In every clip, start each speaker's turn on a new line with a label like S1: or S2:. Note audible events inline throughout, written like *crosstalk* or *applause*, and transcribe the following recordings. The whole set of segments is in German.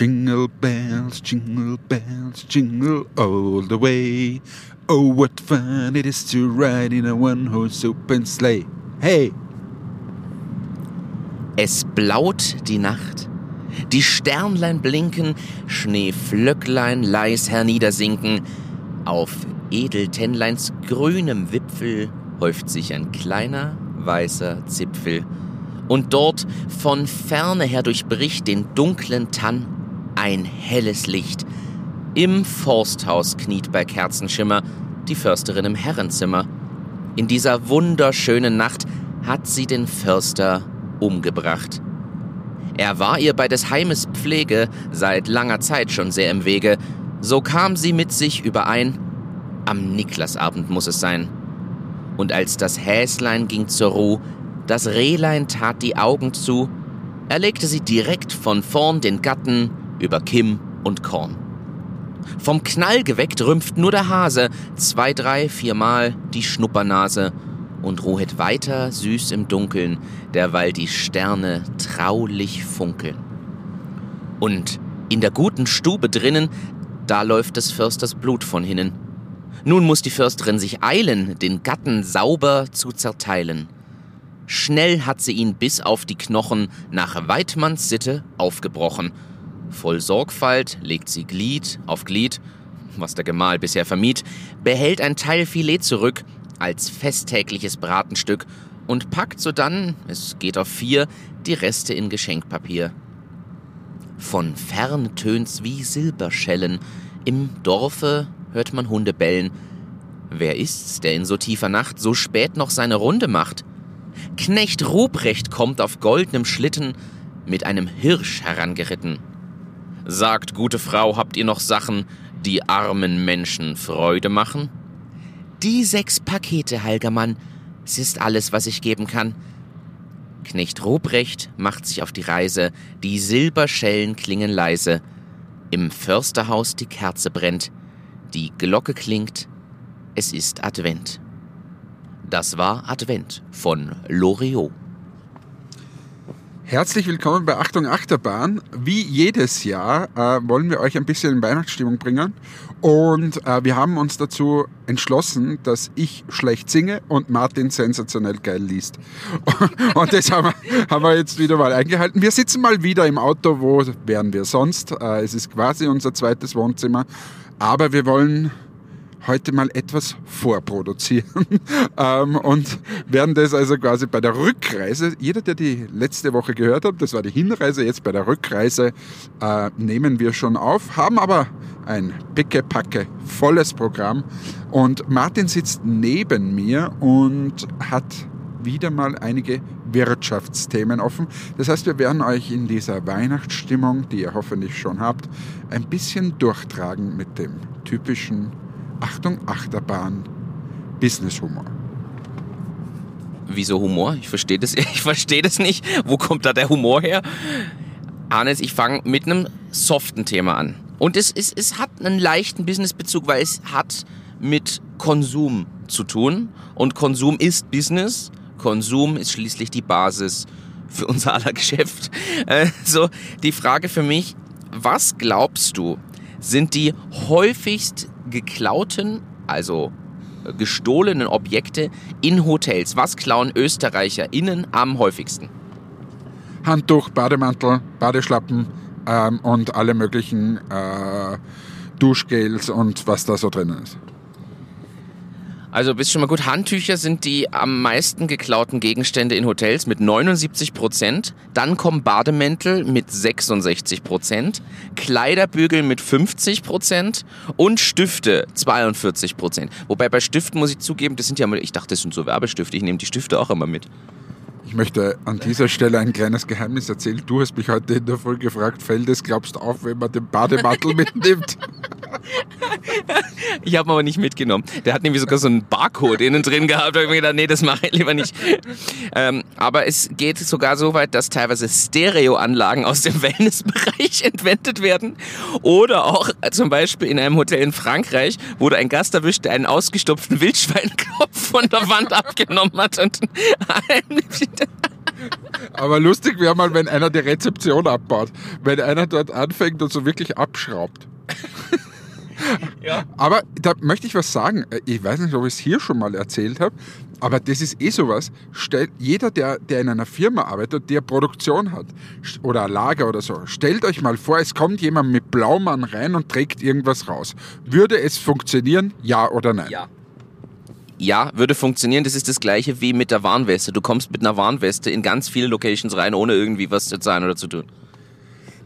S1: Jingle bells, jingle bells, jingle all the way. Oh, what fun it is to ride in a one-horse open sleigh. Hey!
S2: Es blaut die Nacht. Die Sternlein blinken, Schneeflöcklein leis herniedersinken. Auf Edeltennleins grünem Wipfel häuft sich ein kleiner, weißer Zipfel. Und dort von ferne her durchbricht den dunklen Tann ein helles Licht. Im Forsthaus kniet bei Kerzenschimmer die Försterin im Herrenzimmer. In dieser wunderschönen Nacht hat sie den Förster umgebracht. Er war ihr bei des Heimes Pflege seit langer Zeit schon sehr im Wege. So kam sie mit sich überein, am Niklasabend muss es sein. Und als das Häslein ging zur Ruh, das Rehlein tat die Augen zu, erlegte sie direkt von vorn den Gatten über Kim und Korn. Vom Knall geweckt rümpft nur der Hase zwei, drei, viermal die Schnuppernase und ruhet weiter süß im Dunkeln, derweil die Sterne traulich funkeln. Und in der guten Stube drinnen, da läuft des Försters Blut von hinnen. Nun muss die Försterin sich eilen, den Gatten sauber zu zerteilen. Schnell hat sie ihn bis auf die Knochen nach Weidmanns Sitte aufgebrochen. Voll Sorgfalt legt sie Glied auf Glied, was der Gemahl bisher vermied, behält ein Teil Filet zurück als festtägliches Bratenstück und packt sodann, es geht auf vier, die Reste in Geschenkpapier. Von fern tönt's wie Silberschellen, im Dorfe hört man Hunde bellen. Wer ist's, der in so tiefer Nacht so spät noch seine Runde macht? Knecht Ruprecht kommt auf goldenem Schlitten mit einem Hirsch herangeritten. Sagt, gute Frau, habt ihr noch Sachen, die armen Menschen Freude machen? Die sechs Pakete, Heilgermann, es ist alles, was ich geben kann. Knecht Ruprecht macht sich auf die Reise, die Silberschellen klingen leise. Im Försterhaus die Kerze brennt, die Glocke klingt, es ist Advent. Das war Advent von Loriot.
S1: Herzlich willkommen bei Achtung Achterbahn. Wie jedes Jahr äh, wollen wir euch ein bisschen in Weihnachtsstimmung bringen. Und äh, wir haben uns dazu entschlossen, dass ich schlecht singe und Martin sensationell geil liest. *laughs* und das haben wir, haben wir, jetzt wieder mal eingehalten. Wir sitzen mal wieder im Auto. Wo wären wir sonst? Äh, es ist quasi unser zweites Wohnzimmer. Aber wir wollen heute mal etwas vorproduzieren *laughs* ähm, und werden das also quasi bei der Rückreise, jeder, der die letzte Woche gehört hat, das war die Hinreise, jetzt bei der Rückreise äh, nehmen wir schon auf, haben aber ein pickepacke volles Programm und Martin sitzt neben mir und hat wieder mal einige Wirtschaftsthemen offen. Das heißt, wir werden euch in dieser Weihnachtsstimmung, die ihr hoffentlich schon habt, ein bisschen durchtragen mit dem typischen Achtung, Achterbahn, Business-Humor.
S2: Wieso Humor? Ich verstehe das, *laughs* ich das nicht. Wo kommt da der Humor her? Hannes, ich fange mit einem soften Thema an. Und es, es, es hat einen leichten Business-Bezug, weil es hat mit Konsum zu tun. Und Konsum ist Business. Konsum ist schließlich die Basis für unser aller Geschäft. *laughs* Also die Frage für mich, was glaubst du, sind die häufigst geklauten, also äh, gestohlenen Objekte in Hotels? Was klauen ÖsterreicherInnen am häufigsten?
S1: Handtuch, Bademantel, Badeschlappen ähm, und alle möglichen äh, Duschgels und was da so drinnen ist.
S2: Also bist schon mal gut. Handtücher sind die am meisten geklauten Gegenstände in Hotels mit 79 Prozent. Dann kommen Bademäntel mit 66 Prozent, Kleiderbügel mit 50 Prozent und Stifte 42 Prozent. Wobei bei Stiften muss ich zugeben, das sind ja mal, ich dachte, das sind so Werbestifte. Ich nehme die Stifte auch immer mit.
S1: Ich möchte an dieser Stelle ein kleines Geheimnis erzählen. Du hast mich heute in der Folge gefragt, fällt es, glaubst du auf, wenn man den Bademantel *laughs* mitnimmt? *laughs*
S2: Ich habe ihn aber nicht mitgenommen. Der hat nämlich sogar so einen Barcode innen drin gehabt. Da habe ich mir gedacht, nee, das mache ich lieber nicht. Ähm, aber es geht sogar so weit, dass teilweise Stereoanlagen aus dem Wellnessbereich *laughs* entwendet werden. Oder auch zum Beispiel in einem Hotel in Frankreich wurde ein Gast erwischt, der einen ausgestopften Wildschweinkopf von der Wand abgenommen hat und
S1: Aber lustig wäre mal, wenn einer die Rezeption abbaut. Wenn einer dort anfängt und so wirklich abschraubt. *laughs*
S2: Ja.
S1: Aber da möchte ich was sagen. Ich weiß nicht, ob ich es hier schon mal erzählt habe, aber das ist eh sowas. Stellt, jeder, der, der in einer Firma arbeitet, der Produktion hat oder ein Lager oder so, stellt euch mal vor, es kommt jemand mit Blaumann rein und trägt irgendwas raus. Würde es funktionieren? Ja oder nein?
S2: Ja. Ja, würde funktionieren. Das ist das gleiche wie mit der Warnweste. Du kommst mit einer Warnweste in ganz viele Locations rein, ohne irgendwie was zu zahlen oder zu tun.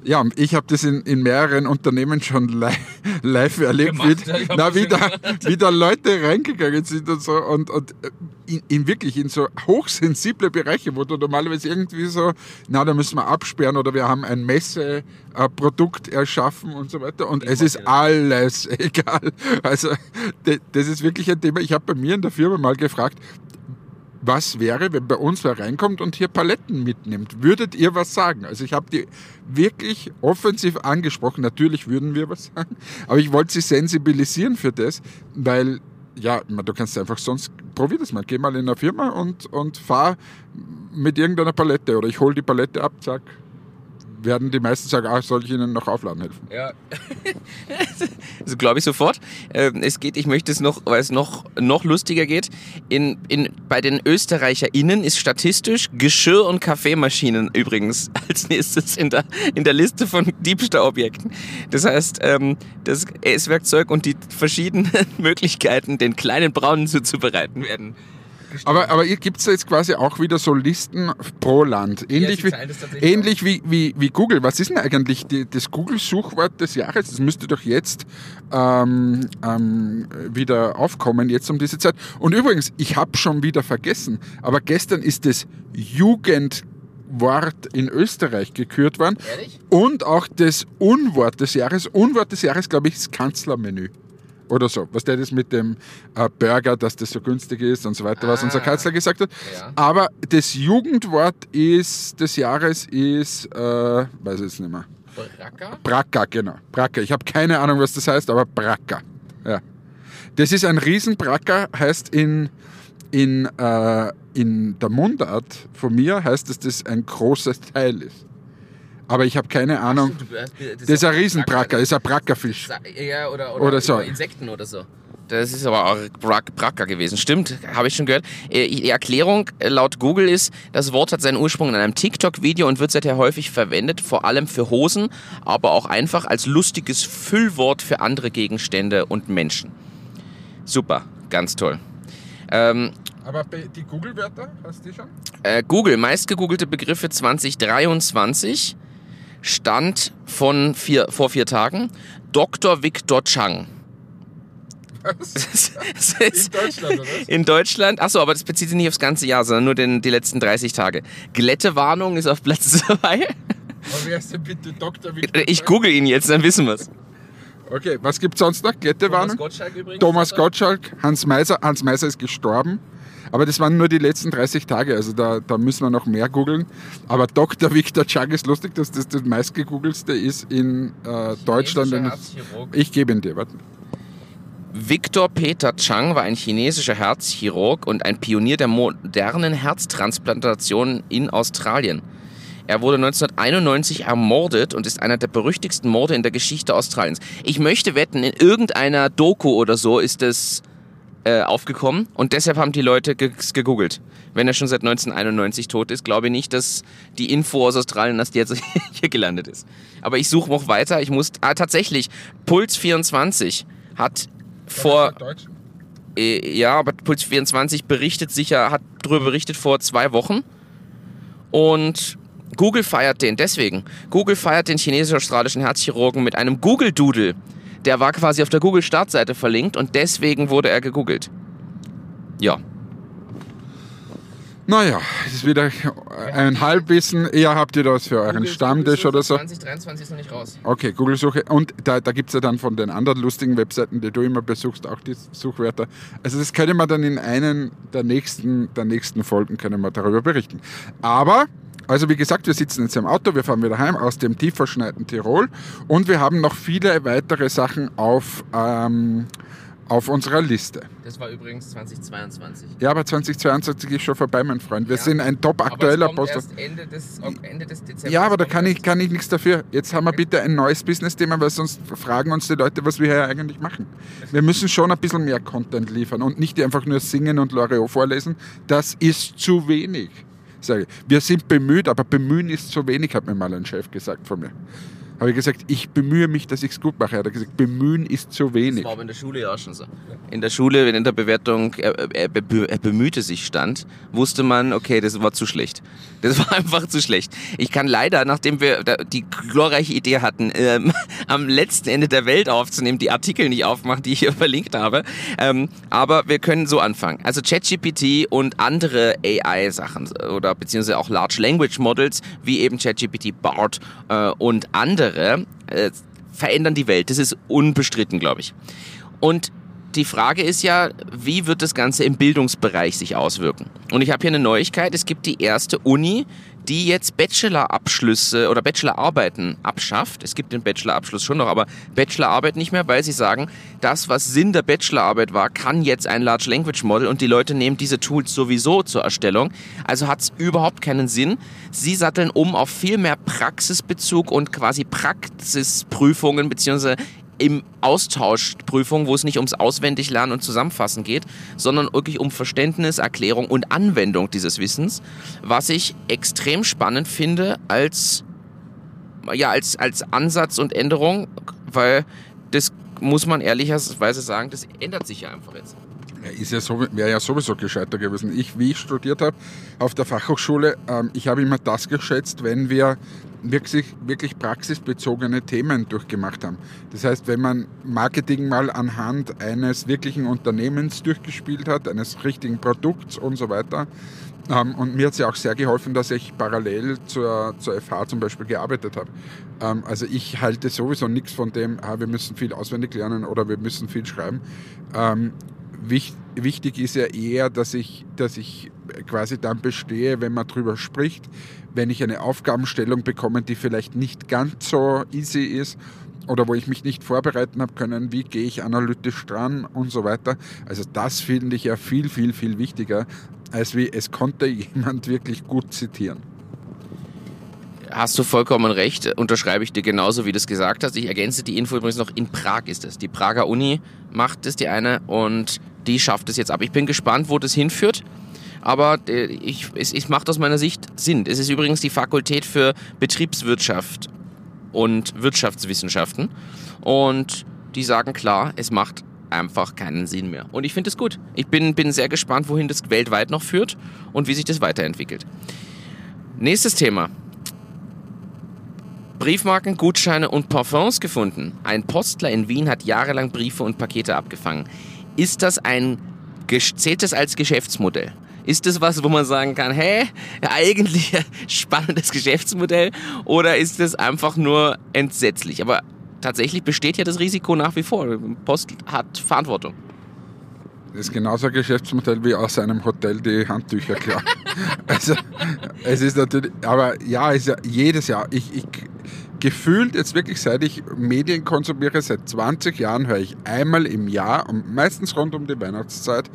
S1: Ja, ich habe das in, in mehreren Unternehmen schon live, *laughs* live erlebt,
S2: Gemacht,
S1: wie,
S2: ja, ich
S1: na, wie, da, *laughs* wie da Leute reingegangen sind und so und, und äh, in, in wirklich in so hochsensible Bereiche, wo du normalerweise irgendwie so, na, da müssen wir absperren oder wir haben ein Messeprodukt erschaffen und so weiter und es ist alles *laughs* egal. Also das ist wirklich ein Thema. Ich habe bei mir in der Firma mal gefragt, was wäre, wenn bei uns wer reinkommt und hier Paletten mitnimmt? Würdet ihr was sagen? Also ich habe die wirklich offensiv angesprochen. Natürlich würden wir was sagen, *laughs* aber ich wollte sie sensibilisieren für das, weil ja, du kannst einfach sonst, probier das mal, geh mal in eine Firma und, und fahr mit irgendeiner Palette oder ich hole die Palette ab, zack, werden die meisten sagen, ah, soll ich ihnen noch aufladen helfen?
S2: Ja. *laughs* also glaube ich sofort. Ähm, es geht, ich möchte es noch, weil es noch, noch lustiger geht. In, in, bei den ÖsterreicherInnen ist statistisch Geschirr- und Kaffeemaschinen übrigens *laughs* als nächstes in der, in der Liste von Diebstahlobjekten. Das heißt, ähm, das Esswerkzeug und die verschiedenen *laughs* Möglichkeiten, den kleinen Braunen zuzubereiten werden.
S1: Aber, aber gibt es jetzt quasi auch wieder so Listen pro Land? Ähnlich,
S2: sie
S1: wie, ähnlich wie, wie, wie Google. Was ist denn eigentlich die, das Google-Suchwort des Jahres? Das müsste doch jetzt ähm, ähm, wieder aufkommen, jetzt um diese Zeit. Und übrigens, ich habe schon wieder vergessen, aber gestern ist das Jugendwort in Österreich gekürt worden.
S2: Ehrlich?
S1: Und auch das Unwort des Jahres. Unwort des Jahres, glaube ich, ist Kanzlermenü. Oder so. Was der das mit dem äh, Burger, dass das so günstig ist und so weiter, was
S2: Ah.
S1: unser Kanzler gesagt hat.
S2: Ja.
S1: Aber das Jugendwort ist, des Jahres ist, äh, weiß ich jetzt nicht mehr.
S2: Bracker?
S1: Bracker, genau. Bracker. Ich habe keine Ahnung, was das heißt, aber Bracker. Ja. Das ist ein Riesenbracker, heißt in, in, äh, in der Mundart von mir, heißt es, dass das ein großes Teil ist. Aber ich habe keine Ahnung. Das ist ein Riesenbracker, das ist ein Brackerfisch.
S2: Ja, oder,
S1: Oder so.
S2: über Insekten oder so. Das ist aber auch Brack, Bracker gewesen. Stimmt, habe ich schon gehört. Äh, Die Erklärung äh, laut Google ist, das Wort hat seinen Ursprung in einem TikTok-Video und wird seither häufig verwendet, vor allem für Hosen, aber auch einfach als lustiges Füllwort für andere Gegenstände und Menschen. Super, ganz toll. Ähm,
S1: Aber die Google-Wörter, hast du die schon?
S2: äh, Google, meistgegoogelte Begriffe 2023, Stand von vier, vor vier Tagen, Dr. Victor Chang. *laughs*
S1: In Deutschland, oder was?
S2: in Deutschland, achso, aber das bezieht sich nicht aufs ganze Jahr, sondern nur den, die letzten 30 Tage. Glättewarnung ist auf Platz *laughs* 2.
S1: Aber wer ist denn bitte Dr. Victor?
S2: Ich google ihn jetzt, dann wissen wir's.
S1: Okay, was gibt es sonst noch? Glättewarnung?
S2: Gottschalk übrigens.
S1: Thomas Gottschalk, Hans Meiser. Hans Meiser ist gestorben. Aber das waren nur die letzten 30 Tage, also da, da müssen wir noch mehr googeln. Aber Dr. Victor Chang ist lustig, dass das das meistgegoogelste ist in äh, Deutschland. Ich gebe ihn dir, warte.
S2: Victor Peter Chang war ein chinesischer Herzchirurg und ein Pionier der modernen Herztransplantation in Australien. Er wurde 1991 ermordet und ist einer der berüchtigsten Morde in der Geschichte Australiens. Ich möchte wetten, in irgendeiner Doku oder so ist es äh, aufgekommen und deshalb haben die Leute ge gegoogelt. Wenn er schon seit 1991 tot ist, glaube ich nicht, dass die Info aus Australien, dass die jetzt *laughs* hier gelandet ist. Aber ich suche noch weiter. Ich muss ah, tatsächlich Puls 24 hat vor äh, ja, aber Puls 24 berichtet sicher, hat darüber berichtet vor zwei Wochen. Und Google feiert den deswegen. Google feiert den chinesisch-australischen Herzchirurgen mit einem Google-Doodle. Der war quasi auf der Google-Startseite verlinkt und deswegen wurde er gegoogelt. Ja.
S1: Naja, es ist wieder ein Halbwissen. Eher habt ihr das für euren Stammtisch oder so.
S2: 2023 ist noch nicht raus.
S1: Okay, Google-Suche. Und da, da gibt es ja dann von den anderen lustigen Webseiten, die du immer besuchst, auch die Suchwörter. Also das können wir dann in einen der nächsten, der nächsten Folgen können wir darüber berichten. Aber, also wie gesagt, wir sitzen jetzt im Auto, wir fahren wieder heim aus dem tief verschneiten Tirol und wir haben noch viele weitere Sachen auf, ähm, auf unserer Liste.
S2: Das war übrigens 2022.
S1: Ja, aber 2022 ist schon vorbei, mein Freund. Wir
S2: Ja,
S1: sind ein top aktueller Post.
S2: Ende des, Ende des Dezember.
S1: Ja, aber da kann ich, kann ich nichts dafür. Jetzt haben wir bitte ein neues Business-Thema, weil sonst fragen uns die Leute, was wir hier eigentlich machen. Wir müssen schon ein bisschen mehr Content liefern und nicht einfach nur singen und Loriot vorlesen. Das ist zu wenig. Sage. Wir sind bemüht, aber bemühen ist zu wenig, hat mir mal ein Chef gesagt von mir. Habe ich gesagt, ich bemühe mich, dass ich es gut mache. Er hat gesagt, bemühen ist zu
S2: Das
S1: wenig.
S2: war aber in der Schule ja auch schon so. In der Schule, wenn in der Bewertung er, er, er bemühte sich stand, wusste man, okay, das war zu schlecht. Das *laughs* war einfach zu schlecht. Ich kann leider, nachdem wir die glorreiche Idee hatten, ähm, *laughs* am letzten Ende der Welt aufzunehmen, die Artikel nicht aufmachen, die ich hier *laughs* verlinkt habe. Ähm, aber wir können so anfangen. Also ChatGPT und andere AI-Sachen oder beziehungsweise auch Large Language Models, wie eben ChatGPT, BART äh, und andere, äh, verändern die Welt. Das ist unbestritten, glaube ich. Und die Frage ist ja, wie wird das Ganze im Bildungsbereich sich auswirken? Und ich habe hier eine Neuigkeit. Es gibt die erste Uni, die jetzt Bachelorabschlüsse oder Bachelorarbeiten abschafft. Es gibt den Bachelorabschluss schon noch, aber Bachelorarbeit nicht mehr, weil sie sagen, das, was Sinn der Bachelorarbeit war, kann jetzt ein Large Language Model und die Leute nehmen diese Tools sowieso zur Erstellung. Also hat es überhaupt keinen Sinn. Sie satteln um auf viel mehr Praxisbezug und quasi Praxisprüfungen beziehungsweise im Austausch Prüfung, wo es nicht ums Auswendiglernen und Zusammenfassen geht, sondern wirklich um Verständnis, Erklärung und Anwendung dieses Wissens, was ich extrem spannend finde als, ja, als, als Ansatz und Änderung, weil das muss man ehrlicherweise sagen, das ändert sich ja einfach jetzt.
S1: Ist ja so, wäre ja sowieso gescheiter gewesen. Ich, wie ich studiert habe auf der Fachhochschule, ähm, ich habe immer das geschätzt, wenn wir wirklich, wirklich praxisbezogene Themen durchgemacht haben. Das heißt, wenn man Marketing mal anhand eines wirklichen Unternehmens durchgespielt hat, eines richtigen Produkts und so weiter. Ähm, und mir hat es ja auch sehr geholfen, dass ich parallel zur, zur FH zum Beispiel gearbeitet habe. Ähm, also ich halte sowieso nichts von dem, ah, wir müssen viel auswendig lernen oder wir müssen viel schreiben. Wich- Wichtig ist ja eher, dass ich, dass ich quasi dann bestehe, wenn man drüber spricht, wenn ich eine Aufgabenstellung bekomme, die vielleicht nicht ganz so easy ist oder wo ich mich nicht vorbereiten habe können, wie gehe ich analytisch dran und so weiter. Also das finde ich ja viel, viel, viel wichtiger, als wie es konnte *laughs* jemand wirklich gut zitieren.
S2: Hast du vollkommen recht, unterschreibe ich dir genauso, wie du es gesagt hast. Ich ergänze die Info übrigens noch, in Prag ist es. Die Prager Uni macht es, die eine, und die schafft es jetzt ab. Ich bin gespannt, wo das hinführt, aber äh, ich, es, es macht aus meiner Sicht Sinn. Es ist übrigens die Fakultät für Betriebswirtschaft und Wirtschaftswissenschaften und die sagen klar, es macht einfach keinen Sinn mehr. Und ich finde es gut. Ich bin, bin sehr gespannt, wohin das weltweit noch führt und wie sich das weiterentwickelt. Nächstes Thema. Briefmarken, Gutscheine und Parfums gefunden. Ein Postler in Wien hat jahrelang Briefe und Pakete abgefangen. Ist das ein, zählt das als Geschäftsmodell? Ist das was, wo man sagen kann, hä, eigentlich ein *laughs* spannendes Geschäftsmodell oder ist das einfach nur entsetzlich? Aber tatsächlich besteht ja das Risiko nach wie vor. Post hat Verantwortung.
S1: Das ist genauso ein Geschäftsmodell wie aus einem Hotel die Handtücher klauen. *laughs* also, es ist natürlich, aber ja, ist ja jedes Jahr. Ich, ich gefühlt jetzt wirklich, seit ich Medien konsumiere, seit 20 Jahren höre ich einmal im Jahr, meistens rund um die Weihnachtszeit,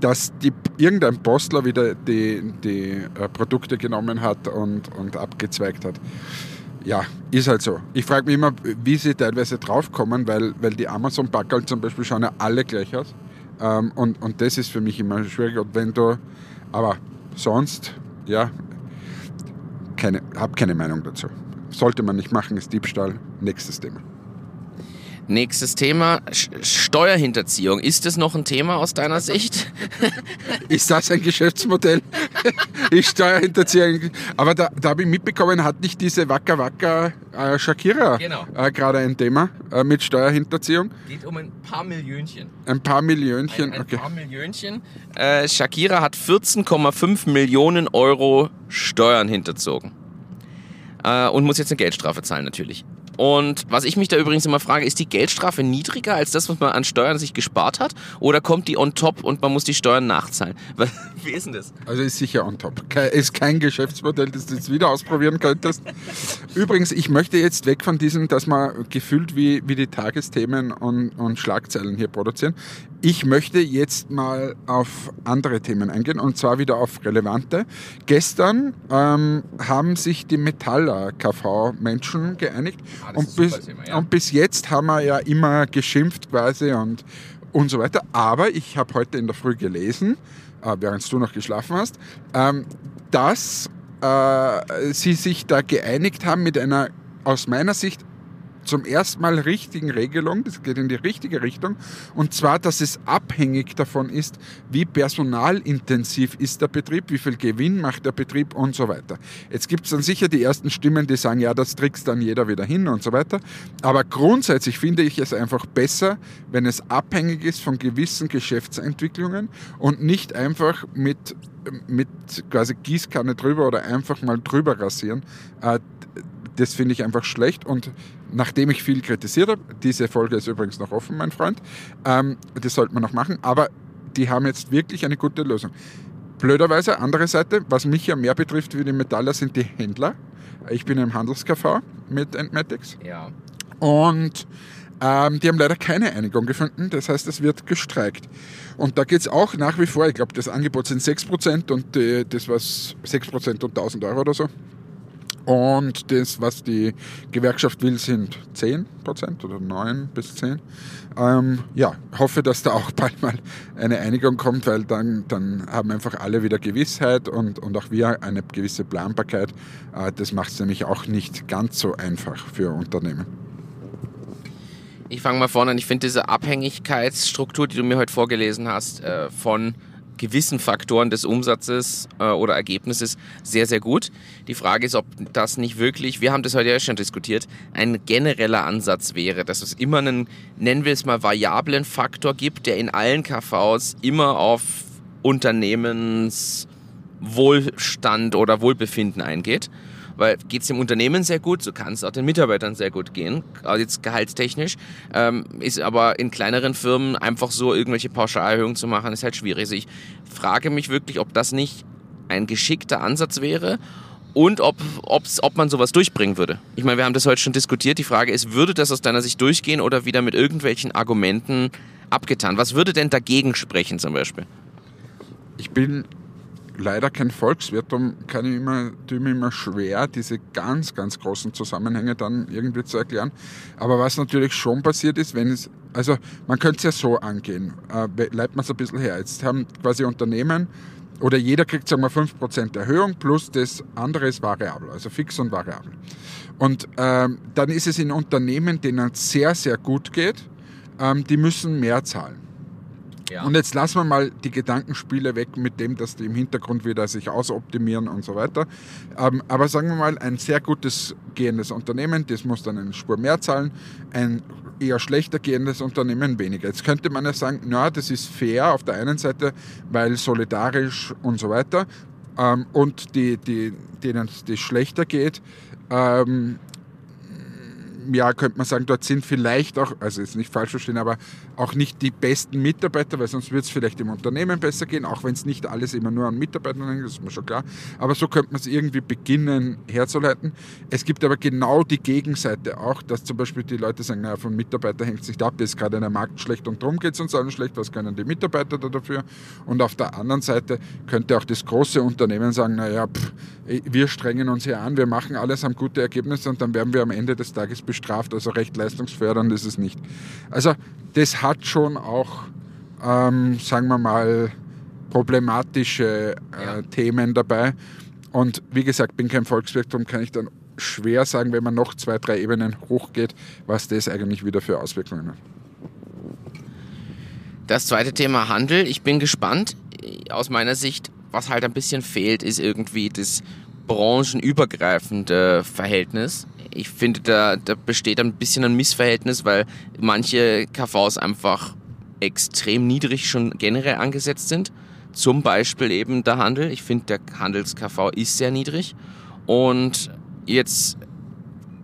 S1: dass die, irgendein Postler wieder die, die äh, Produkte genommen hat und, und abgezweigt hat. Ja, ist halt so. Ich frage mich immer, wie sie teilweise draufkommen, weil, weil die Amazon-Packerl zum Beispiel schauen ja alle gleich aus. Ähm, und, und das ist für mich immer schwierig. Und wenn du, aber sonst, ja, keine, habe keine Meinung dazu. Sollte man nicht machen, ist Diebstahl. Nächstes Thema.
S2: Nächstes Thema, Steuerhinterziehung. Ist das noch ein Thema aus deiner Sicht? *laughs*
S1: Ist das ein Geschäftsmodell? *laughs* ich Steuerhinterziehung. Aber da, da habe ich mitbekommen, hat nicht diese Waka Waka äh, Shakira
S2: Genau.
S1: äh, gerade ein Thema äh, mit Steuerhinterziehung?
S2: Geht um ein paar Millionchen.
S1: Ein paar Millionchen.
S2: Ein, ein
S1: Okay.
S2: paar Millionchen. Äh, Shakira hat 14,5 Millionen Euro Steuern hinterzogen. Äh, und muss jetzt eine Geldstrafe zahlen, natürlich. Und was ich mich da übrigens immer frage, ist die Geldstrafe niedriger als das, was man an Steuern sich gespart hat? Oder kommt die on top und man muss die Steuern nachzahlen? *laughs* Wie ist denn das?
S1: Also ist sicher on top. Ist kein Geschäftsmodell, das du jetzt wieder ausprobieren könntest. Übrigens, ich möchte jetzt weg von diesem, dass man gefühlt wie, wie die Tagesthemen und, und Schlagzeilen hier produzieren. Ich möchte jetzt mal auf andere Themen eingehen und zwar wieder auf relevante. Gestern ähm, haben sich die Metaller KV-Menschen geeinigt ah, und, bis, Thema, ja. und bis jetzt haben wir ja immer geschimpft quasi und, und so weiter. Aber ich habe heute in der Früh gelesen, äh, während du noch geschlafen hast, ähm, dass äh, sie sich da geeinigt haben mit einer aus meiner Sicht zum ersten Mal richtigen Regelung, das geht in die richtige Richtung, und zwar, dass es abhängig davon ist, wie personalintensiv ist der Betrieb, wie viel Gewinn macht der Betrieb und so weiter. Jetzt gibt es dann sicher die ersten Stimmen, die sagen, ja, das trickst dann jeder wieder hin und so weiter, aber grundsätzlich finde ich es einfach besser, wenn es abhängig ist von gewissen Geschäftsentwicklungen und nicht einfach mit mit quasi Gießkanne drüber oder einfach mal drüber rasieren. Das finde ich einfach schlecht und nachdem ich viel kritisiert habe, diese Folge ist übrigens noch offen, mein Freund, ähm, das sollte man noch machen, aber die haben jetzt wirklich eine gute Lösung. Blöderweise, andere Seite, was mich ja mehr betrifft wie die Metaller, sind die Händler. Ich bin im Handelskv mit Entmatics.
S2: Ja.
S1: Und ähm, die haben leider keine Einigung gefunden, das heißt, es wird gestreikt. Und da geht es auch nach wie vor, ich glaube, das Angebot sind 6% und äh, das war 6% und 1000 Euro oder so. Und das, was die Gewerkschaft will, sind 10 Prozent oder 9 bis 10. Ähm, ja, hoffe, dass da auch *laughs* bald mal eine Einigung kommt, weil dann, dann haben einfach alle wieder Gewissheit und, und auch wir eine gewisse Planbarkeit. Äh, das macht es nämlich auch nicht ganz so einfach für Unternehmen.
S2: Ich fange mal vorne an. Ich finde diese Abhängigkeitsstruktur, die du mir heute vorgelesen hast, äh, von gewissen Faktoren des Umsatzes äh, oder Ergebnisses sehr, sehr gut. Die Frage ist, ob das nicht wirklich, wir haben das heute ja schon diskutiert, ein genereller Ansatz wäre, dass es immer einen, nennen wir es mal, variablen Faktor gibt, der in allen KVs immer auf Unternehmenswohlstand oder Wohlbefinden eingeht weil geht es dem Unternehmen sehr gut, so kann es auch den Mitarbeitern sehr gut gehen, also jetzt gehaltstechnisch. Ähm, ist aber in kleineren Firmen einfach so irgendwelche Pauschalerhöhungen zu machen, ist halt schwierig. Also ich frage mich wirklich, ob das nicht ein geschickter Ansatz wäre und ob, ob man sowas durchbringen würde. Ich meine, wir haben das heute schon diskutiert. Die Frage ist, würde das aus deiner Sicht durchgehen oder wieder mit irgendwelchen Argumenten abgetan? Was würde denn dagegen sprechen zum Beispiel?
S1: Ich bin leider kein Volkswirt, darum kann ich immer, tue mir immer schwer, diese ganz, ganz großen Zusammenhänge dann irgendwie zu erklären. Aber was natürlich schon passiert ist, wenn es, also man könnte es ja so angehen, äh, leitet man es ein bisschen her. Jetzt haben quasi Unternehmen, oder jeder kriegt, sagen wir, 5% Erhöhung plus das andere ist variabel, also fix und variabel. Und ähm, dann ist es in Unternehmen, denen es sehr, sehr gut geht, ähm, die müssen mehr zahlen. Ja. Und jetzt lassen wir mal die Gedankenspiele weg mit dem, dass die im Hintergrund wieder sich ausoptimieren und so weiter. Ähm, aber sagen wir mal, ein sehr gutes gehendes Unternehmen, das muss dann eine Spur mehr zahlen. Ein eher schlechter gehendes Unternehmen weniger. Jetzt könnte man ja sagen, na, das ist fair auf der einen Seite, weil solidarisch und so weiter. Ähm, und die, die, denen es schlechter geht, ähm, ja, könnte man sagen, dort sind vielleicht auch, also jetzt nicht falsch verstehen, aber auch nicht die besten Mitarbeiter, weil sonst würde es vielleicht im Unternehmen besser gehen, auch wenn es nicht alles immer nur an Mitarbeitern hängt, das ist mir schon klar. Aber so könnte man es irgendwie beginnen herzuleiten. Es gibt aber genau die Gegenseite auch, dass zum Beispiel die Leute sagen, naja, von Mitarbeiter hängt es nicht ab, ist gerade der Markt schlecht und darum geht es uns allen schlecht, was können die Mitarbeiter da dafür? Und auf der anderen Seite könnte auch das große Unternehmen sagen, naja, pff, wir strengen uns hier an, wir machen alles, haben gute Ergebnisse und dann werden wir am Ende des Tages bestraft bestraft, also recht leistungsfördernd ist es nicht. Also das hat schon auch, ähm, sagen wir mal, problematische äh, ja. Themen dabei. Und wie gesagt, bin kein Volkswirt, darum kann ich dann schwer sagen, wenn man noch zwei, drei Ebenen hochgeht, was das eigentlich wieder für Auswirkungen hat.
S2: Das zweite Thema Handel. Ich bin gespannt. Aus meiner Sicht, was halt ein bisschen fehlt, ist irgendwie das branchenübergreifende Verhältnis ich finde, da, da besteht ein bisschen ein Missverhältnis, weil manche KVs einfach extrem niedrig schon generell angesetzt sind. Zum Beispiel eben der Handel. Ich finde, der Handels-KV ist sehr niedrig. Und jetzt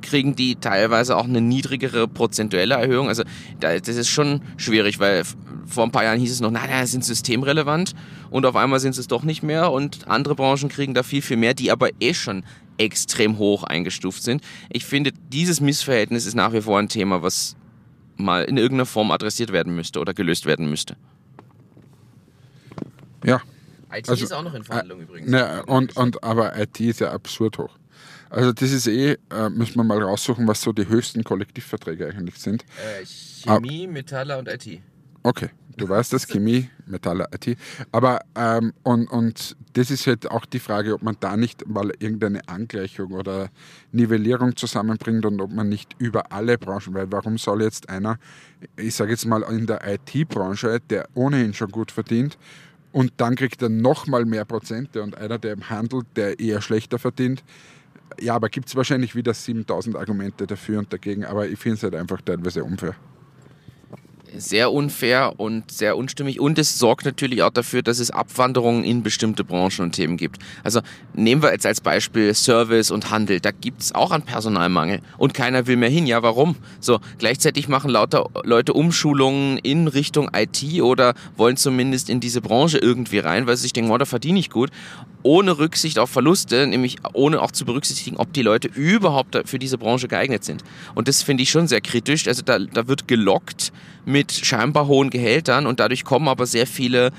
S2: kriegen die teilweise auch eine niedrigere prozentuelle Erhöhung. Also das ist schon schwierig, weil vor ein paar Jahren hieß es noch, naja, sind systemrelevant und auf einmal sind sie es doch nicht mehr und andere Branchen kriegen da viel, viel mehr, die aber eh schon extrem hoch eingestuft sind. Ich finde, dieses Missverhältnis ist nach wie vor ein Thema, was mal in irgendeiner Form adressiert werden müsste oder gelöst werden müsste.
S1: Ja.
S2: IT also, ist auch noch in Verhandlung äh, übrigens.
S1: Ne, und, und, aber IT ist ja absurd hoch. Also das ist eh, äh, müssen wir mal raussuchen, was so die höchsten Kollektivverträge eigentlich sind.
S2: Äh, Chemie. Metaller und IT.
S1: Okay, du weißt das, Chemie, Metaller, IT. Aber, ähm, und, und das ist halt auch die Frage, ob man da nicht mal irgendeine Angleichung oder Nivellierung zusammenbringt und ob man nicht über alle Branchen, weil warum soll jetzt einer, ich sage jetzt mal in der IT-Branche, der ohnehin schon gut verdient, und dann kriegt er nochmal mehr Prozente und einer, der im Handel, der eher schlechter verdient, ja, aber gibt es wahrscheinlich wieder 7000 Argumente dafür und dagegen, aber ich finde es halt einfach teilweise unfair
S2: sehr unfair und sehr unstimmig. Und es sorgt natürlich auch dafür, dass es Abwanderungen in bestimmte Branchen und Themen gibt. Also nehmen wir jetzt als Beispiel Service und Handel. Da gibt es auch einen Personalmangel. Und keiner will mehr hin. Ja, warum? So, gleichzeitig machen lauter Leute Umschulungen in Richtung IT oder wollen zumindest in diese Branche irgendwie rein, weil sie sich denken, oh, da verdiene ich gut ohne Rücksicht auf Verluste, nämlich ohne auch zu berücksichtigen, ob die Leute überhaupt für diese Branche geeignet sind. Und das finde ich schon sehr kritisch. Also da, da wird gelockt mit scheinbar hohen Gehältern und dadurch kommen aber sehr viele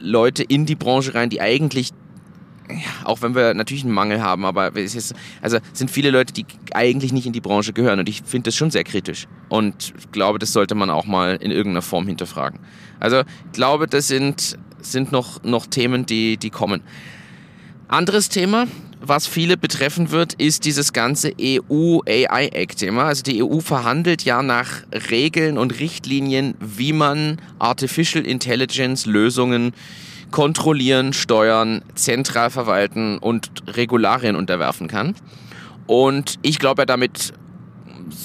S2: Leute in die Branche rein, die eigentlich ja, auch wenn wir natürlich einen Mangel haben, aber es ist, also sind viele Leute, die eigentlich nicht in die Branche gehören und ich finde das schon sehr kritisch und glaube, das sollte man auch mal in irgendeiner Form hinterfragen. Also ich glaube, das sind, sind noch, noch Themen, die, die kommen. Anderes Thema, was viele betreffen wird, ist dieses ganze EU-AI-Act-Thema. Also die EU verhandelt ja nach Regeln und Richtlinien, wie man Artificial Intelligence-Lösungen kontrollieren, steuern, zentral verwalten und Regularien unterwerfen kann. Und ich glaube ja, damit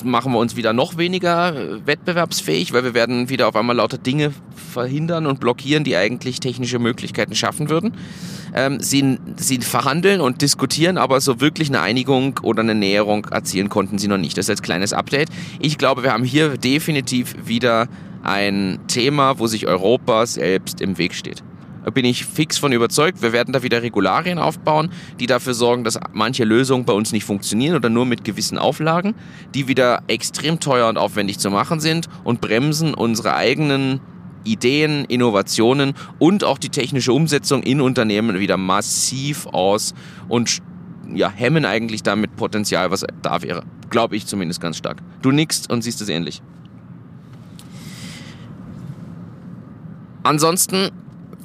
S2: machen wir uns wieder noch weniger wettbewerbsfähig, weil wir werden wieder auf einmal lauter Dinge verhindern und blockieren, die eigentlich technische Möglichkeiten schaffen würden. Ähm, sie, sie verhandeln und diskutieren, aber so wirklich eine Einigung oder eine Näherung erzielen konnten sie noch nicht. Das ist als kleines Update. Ich glaube, wir haben hier definitiv wieder ein Thema, wo sich Europa selbst im Weg steht bin ich fix von überzeugt. Wir werden da wieder Regularien aufbauen, die dafür sorgen, dass manche Lösungen bei uns nicht funktionieren oder nur mit gewissen Auflagen, die wieder extrem teuer und aufwendig zu machen sind und bremsen unsere eigenen Ideen, Innovationen und auch die technische Umsetzung in Unternehmen wieder massiv aus und ja, hemmen eigentlich damit Potenzial, was da wäre. Glaube ich zumindest ganz stark. Du nickst und siehst es ähnlich. Ansonsten,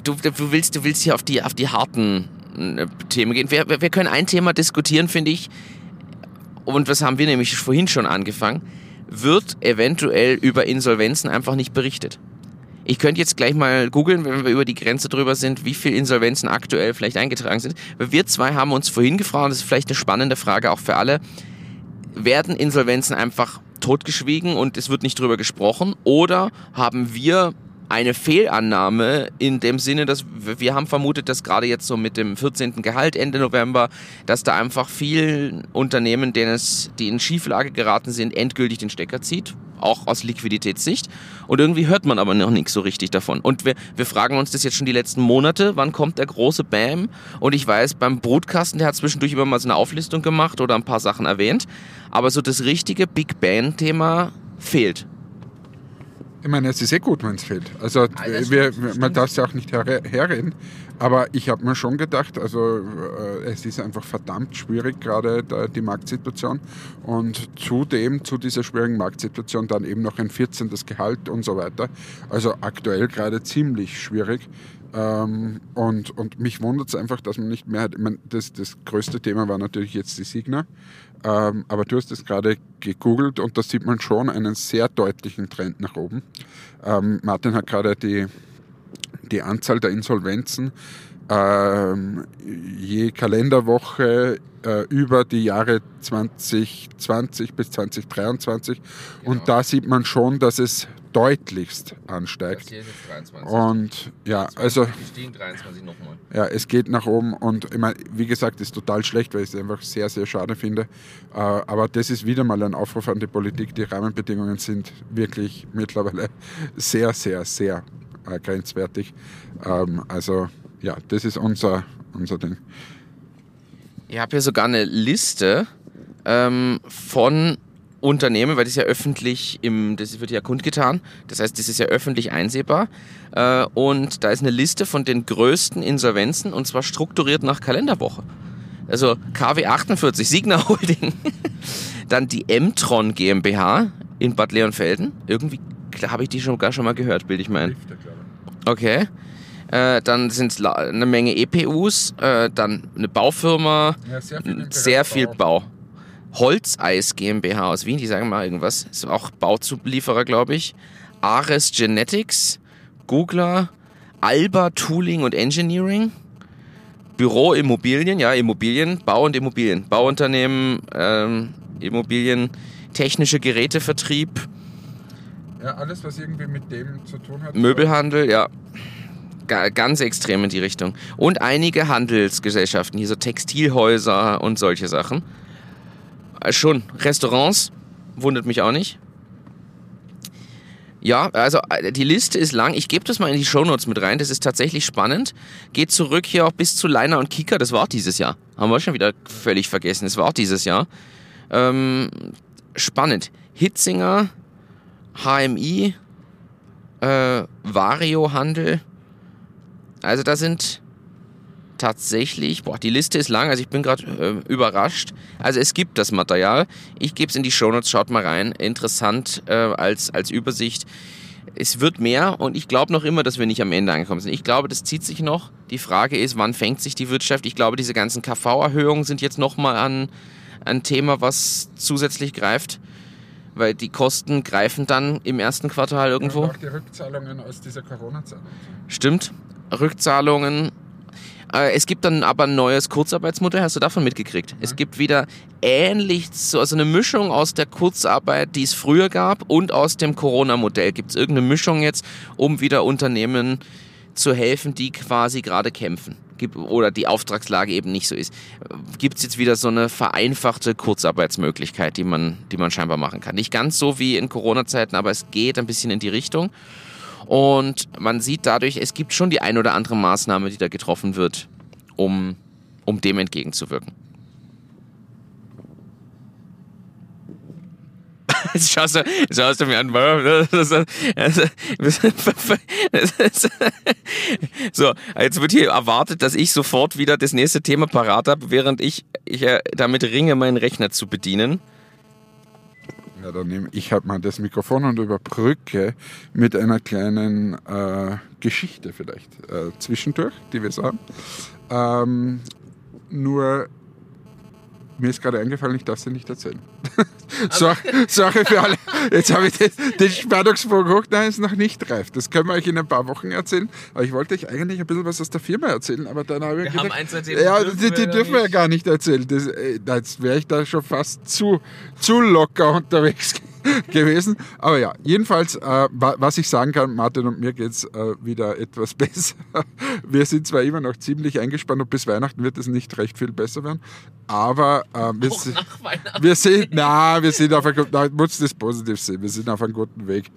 S2: du, du, willst, du willst hier auf die, auf die harten äh, Themen gehen. Wir, wir können ein Thema diskutieren, finde ich, und was haben wir nämlich vorhin schon angefangen, wird eventuell über Insolvenzen einfach nicht berichtet. Ich könnte jetzt gleich mal googeln, wenn wir über die Grenze drüber sind, wie viele Insolvenzen aktuell vielleicht eingetragen sind. Wir zwei haben uns vorhin gefragt, das ist vielleicht eine spannende Frage auch für alle, werden Insolvenzen einfach totgeschwiegen und es wird nicht drüber gesprochen? Oder haben wir eine Fehlannahme in dem Sinne, dass wir haben vermutet, dass gerade jetzt so mit dem 14. Gehalt Ende November, dass da einfach vielen Unternehmen, denen es, die in Schieflage geraten sind, endgültig den Stecker zieht, auch aus Liquiditätssicht. Und irgendwie hört man aber noch nichts so richtig davon. Und wir, wir fragen uns das jetzt schon die letzten Monate, wann kommt der große Bam? Und ich weiß, beim Brutkasten, der hat zwischendurch immer mal so eine Auflistung gemacht oder ein paar Sachen erwähnt. Aber so das richtige Big Bang-Thema fehlt.
S1: Ich meine, es ist eh gut, wenn es fehlt. Also, ah, wir, man darf es ja auch nicht her herreden. Aber ich habe mir schon gedacht, also äh, es ist einfach verdammt schwierig, gerade die Marktsituation. Und zudem, zu dieser schwierigen Marktsituation, dann eben noch ein 14. Gehalt und so weiter. Also aktuell gerade ziemlich schwierig. Ähm, und, und mich wundert es einfach, dass man nicht mehr hat. Ich meine, das, das größte Thema war natürlich jetzt die Signa. Ähm, aber du hast es gerade gegoogelt und da sieht man schon einen sehr deutlichen Trend nach oben. Ähm, Martin hat gerade die, die Anzahl der Insolvenzen ähm, je Kalenderwoche äh, über die Jahre 2020 bis 2023.
S2: Genau.
S1: Und da sieht man schon, dass es deutlichst ansteigt.
S2: hier ist jetzt 23.
S1: Und ja, also
S2: stehen 23 nochmal.
S1: ja, es geht nach oben und ich meine, wie gesagt, ist total schlecht, weil ich es einfach sehr, sehr schade finde. Äh, aber das ist wieder mal ein Aufruf an die Politik. Die Rahmenbedingungen sind wirklich mittlerweile *laughs* sehr, sehr, sehr äh, grenzwertig. Ähm, also ja, das ist unser, unser Ding.
S2: Ich habe hier sogar eine Liste ähm, von Unternehmen, weil das ist ja öffentlich im, das wird ja kundgetan. Das heißt, das ist ja öffentlich einsehbar. Äh, und da ist eine Liste von den größten Insolvenzen und zwar strukturiert nach Kalenderwoche. Also KW 48, Signa *laughs* Holding. Dann die Emtron GmbH in Bad Leonfelden. Irgendwie habe ich die schon gar schon mal gehört, bilde ich mir ein. Okay. Äh, dann sind es eine Menge EPUs, äh, dann eine Baufirma,
S1: Ja, sehr viel
S2: sehr viel
S1: Bau.
S2: Bau. Holzeis GmbH aus Wien, die sagen mal irgendwas. Ist auch Bauzulieferer, glaube ich. Ares Genetics, Googler, Alba Tooling und Engineering, Büro Immobilien, ja, Immobilien, Bau und Immobilien, Bauunternehmen, ähm, Immobilien, technische Gerätevertrieb,
S1: Ja, alles, was irgendwie mit dem zu tun hat.
S2: Möbelhandel, ja. Ga- Ganz extrem in die Richtung. Und einige Handelsgesellschaften, hier so Textilhäuser und solche Sachen. Äh, Schon. Restaurants, wundert mich auch nicht. Ja, also äh, die Liste ist lang. Ich gebe das mal in die Shownotes mit rein. Das ist tatsächlich spannend. Geht zurück hier auch bis zu Leiner und Kika. Das war dieses Jahr. Haben wir schon wieder völlig vergessen. Das war dieses Jahr. Ähm, spannend. Hitzinger, HMI, äh, Vario-Handel. Also da sind tatsächlich, boah, die Liste ist lang, also ich bin gerade äh, überrascht. Also es gibt das Material. Ich gebe es in die Shownotes, schaut mal rein. Interessant äh, als, als Übersicht. Es wird mehr und ich glaube noch immer, dass wir nicht am Ende angekommen sind. Ich glaube, das zieht sich noch. Die Frage ist, wann fängt sich die Wirtschaft? Ich glaube, diese ganzen KV-Erhöhungen sind jetzt nochmal an ein Thema, was zusätzlich greift. Weil die Kosten greifen dann im ersten Quartal irgendwo.
S1: Und auch die Rückzahlungen aus dieser Corona-Zeit.
S2: Stimmt. Rückzahlungen. Äh, Es gibt dann aber ein neues Kurzarbeitsmodell, hast du davon mitgekriegt? Es gibt wieder ähnlich, so, also eine Mischung aus der Kurzarbeit, die es früher gab, und aus dem Corona-Modell. Gibt es irgendeine Mischung jetzt, um wieder Unternehmen zu helfen, die quasi gerade kämpfen? Oder die Auftragslage eben nicht so ist. Gibt es jetzt wieder so eine vereinfachte Kurzarbeitsmöglichkeit, die man, die man scheinbar machen kann? Nicht ganz so wie in Corona-Zeiten, aber es geht ein bisschen in die Richtung. Und man sieht dadurch, es gibt schon die ein oder andere Maßnahme, die da getroffen wird, um, um dem entgegenzuwirken. *laughs* Jetzt schaust du, schaust du mir an. *laughs* So, jetzt wird hier erwartet, dass ich sofort wieder das nächste Thema parat habe, während ich, ich äh, damit ringe, meinen Rechner zu bedienen.
S1: Ja, dann nehme ich halt mal das Mikrofon und überbrücke mit einer kleinen äh, Geschichte vielleicht äh, zwischendurch, die wir sagen. Ähm, nur mir ist gerade eingefallen, ich darf sie nicht erzählen. *laughs* Sor- Sorry für alle. Jetzt habe ich den, den Spannungsbogen hoch. Nein, ist noch nicht reif. Das können wir euch in ein paar Wochen erzählen. Aber ich wollte euch eigentlich ein bisschen was aus der Firma erzählen, aber dann habe ich
S2: Wir haben
S1: gedacht,
S2: eins erzählt,
S1: ja, die, die
S2: noch
S1: dürfen wir ja gar nicht erzählen. Das, äh, jetzt wäre ich da schon fast zu, zu locker unterwegs gewesen. *laughs* Aber ja, jedenfalls, äh, wa- was ich sagen kann, Martin und mir geht es äh, wieder etwas *laughs* besser. Wir sind zwar immer noch ziemlich eingespannt und bis Weihnachten wird es nicht recht viel besser werden, aber äh, wir,
S2: Weihnachten.
S1: wir sind, na, wir sind auf einem guten, na, muss das positiv sehen, wir sind auf einem guten Weg.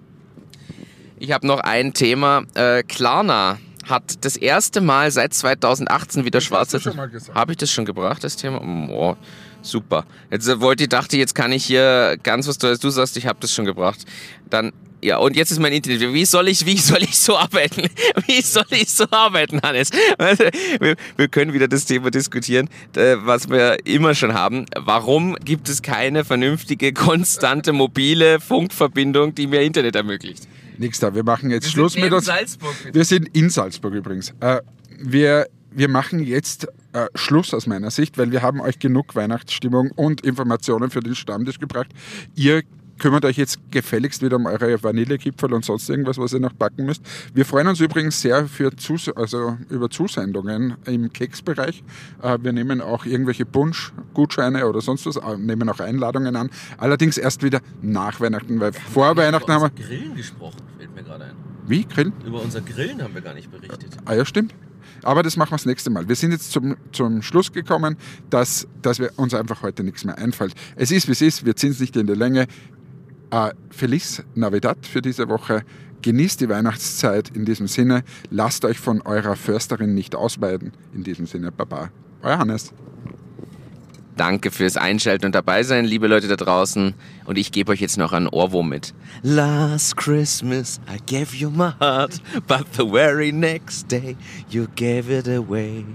S2: Ich habe noch ein Thema. Äh, Klarna hat das erste Mal seit 2018 wieder schwarze. Habe ich das schon gebracht, das Thema? Oh, super. Jetzt äh, wollte ich, dachte, jetzt kann ich hier ganz was Tolles. Du sagst, ich habe das schon gebracht. Dann ja, und jetzt ist mein Internet. Wie soll ich, wie soll ich so arbeiten? *laughs* Wie soll ich so arbeiten, Hannes? Wir, wir können wieder das Thema diskutieren, äh, was wir immer schon haben. Warum gibt es keine vernünftige, konstante, mobile Funkverbindung, die mir Internet ermöglicht?
S1: Nix da, wir machen jetzt Schluss mit uns.
S2: Salzburg.
S1: Wir sind in Salzburg übrigens. Äh, wir, wir machen jetzt äh, Schluss aus meiner Sicht, weil wir haben euch genug Weihnachtsstimmung und Informationen für den Stammtisch gebracht. Ihr kümmert euch jetzt gefälligst wieder um eure Vanillekipferl und sonst irgendwas, was ihr noch backen müsst. Wir freuen uns übrigens sehr für Zus also über Zusendungen im Keksbereich. Äh, wir nehmen auch irgendwelche Punsch-Gutscheine oder sonst was, äh, nehmen auch Einladungen an. Allerdings erst wieder nach Weihnachten, weil vor Weihnachten haben wir.
S2: Grillen gesprochen, fällt mir gerade ein.
S1: Wie? Grillen?
S2: Über unser Grillen haben wir gar nicht berichtet.
S1: Ah ja, stimmt. Aber das machen wir das nächste Mal. Wir sind jetzt zum, zum Schluss gekommen, dass, dass wir uns einfach heute nichts mehr einfällt. Es ist, wie es ist. Wir ziehen es nicht in die Länge. Äh, Feliz Navidad für diese Woche. Genießt die Weihnachtszeit in diesem Sinne. Lasst euch von eurer Försterin nicht ausweiden. In diesem Sinne, Baba. Euer Hannes.
S2: Danke fürs Einschalten und dabei sein, liebe Leute da draußen. Und ich gebe euch jetzt noch einen Ohrwurm mit. Last Christmas I gave you my heart, but the very next day you gave it away.